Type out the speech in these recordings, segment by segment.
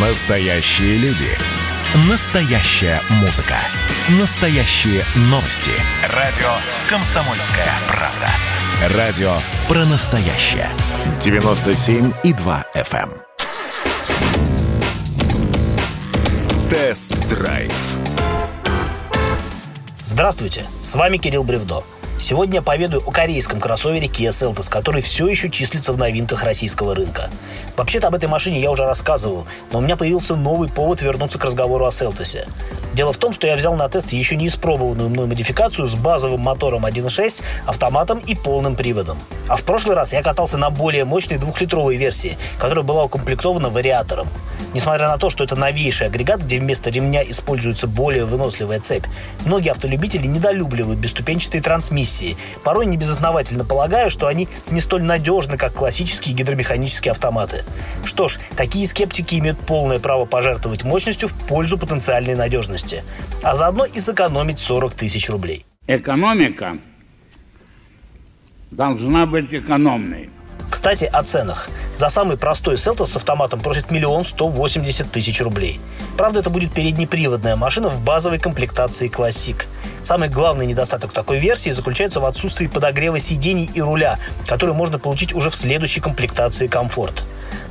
Настоящие люди. Настоящая музыка. Настоящие новости. Радио «Комсомольская правда». Радио про настоящее. 97,2 FM. эм. Тест-драйв. Здравствуйте, с вами Кирилл Бревдо. Сегодня я поведаю о корейском кроссовере Kia Seltos, который все еще числится в новинках российского рынка. Вообще-то об этой машине я уже рассказывал, но у меня появился новый повод вернуться к разговору о Селтосе. Дело в том, что я взял на тест еще не испробованную мной модификацию с базовым мотором 1.6, автоматом и полным приводом. А в прошлый раз я катался на более мощной двухлитровой версии, которая была укомплектована вариатором. Несмотря на то, что это новейший агрегат, где вместо ремня используется более выносливая цепь, многие автолюбители недолюбливают бесступенчатые трансмиссии, порой небезосновательно полагая, что они не столь надежны, как классические гидромеханические автоматы. Что ж, такие скептики имеют полное право пожертвовать мощностью в пользу потенциальной надежности, а заодно и сэкономить 40 тысяч рублей. Экономика должна быть экономной. Кстати, о ценах. За самый простой Селтос с автоматом просит миллион сто восемьдесят тысяч рублей. Правда, это будет переднеприводная машина в базовой комплектации Classic. Самый главный недостаток такой версии заключается в отсутствии подогрева сидений и руля, который можно получить уже в следующей комплектации комфорт.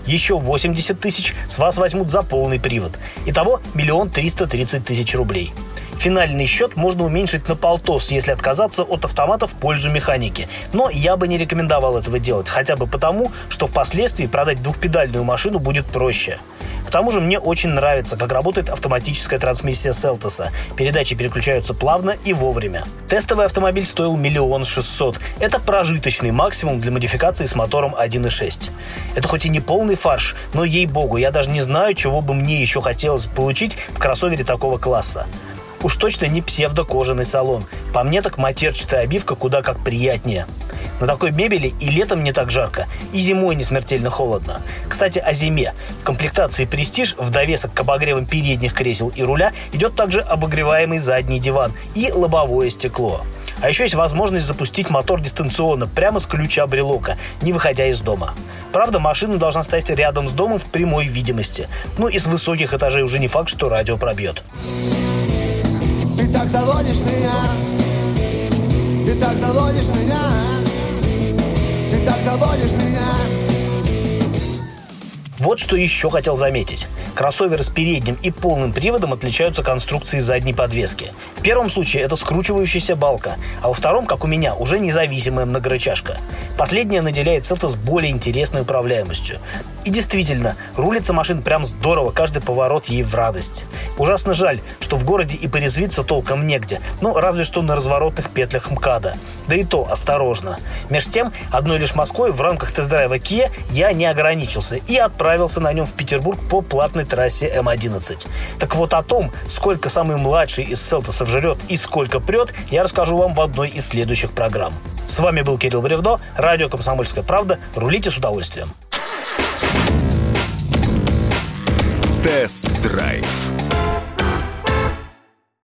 Еще 80 тысяч с вас возьмут за полный привод. Итого миллион триста тридцать тысяч рублей. Финальный счет можно уменьшить на полтос, если отказаться от автомата в пользу механики. Но я бы не рекомендовал этого делать, хотя бы потому, что впоследствии продать двухпедальную машину будет проще. К тому же мне очень нравится, как работает автоматическая трансмиссия Селтоса. Передачи переключаются плавно и вовремя. Тестовый автомобиль стоил миллион шестьсот. Это прожиточный максимум для модификации с мотором 1.6. Это хоть и не полный фарш, но ей-богу, я даже не знаю, чего бы мне еще хотелось получить в кроссовере такого класса. Уж точно не псевдокожаный салон. По мне так матерчатая обивка куда как приятнее. На такой мебели и летом не так жарко, и зимой не смертельно холодно. Кстати, о зиме. В комплектации «Престиж» в довесок к обогревам передних кресел и руля идет также обогреваемый задний диван и лобовое стекло. А еще есть возможность запустить мотор дистанционно, прямо с ключа брелока, не выходя из дома. Правда, машина должна стоять рядом с домом в прямой видимости. Ну и с высоких этажей уже не факт, что радио пробьет. Заводишь меня, ты так заводишь меня, ты так заводишь меня. Вот что еще хотел заметить. Кроссоверы с передним и полным приводом отличаются конструкцией задней подвески. В первом случае это скручивающаяся балка, а во втором, как у меня, уже независимая многорычажка. Последняя наделяет Селтос более интересной управляемостью. И действительно, рулится машин прям здорово, каждый поворот ей в радость. Ужасно жаль, что в городе и порезвиться толком негде, ну разве что на разворотных петлях МКАДа. Да и то осторожно. Меж тем, одной лишь Москвой в рамках тест-драйва Kia я не ограничился и отправился на нем в Петербург по платной трассе М11. Так вот о том, сколько самый младший из Селтосов жрет и сколько прет, я расскажу вам в одной из следующих программ. С вами был Кирилл Бревдо, радио «Комсомольская правда». Рулите с удовольствием. Тест-драйв.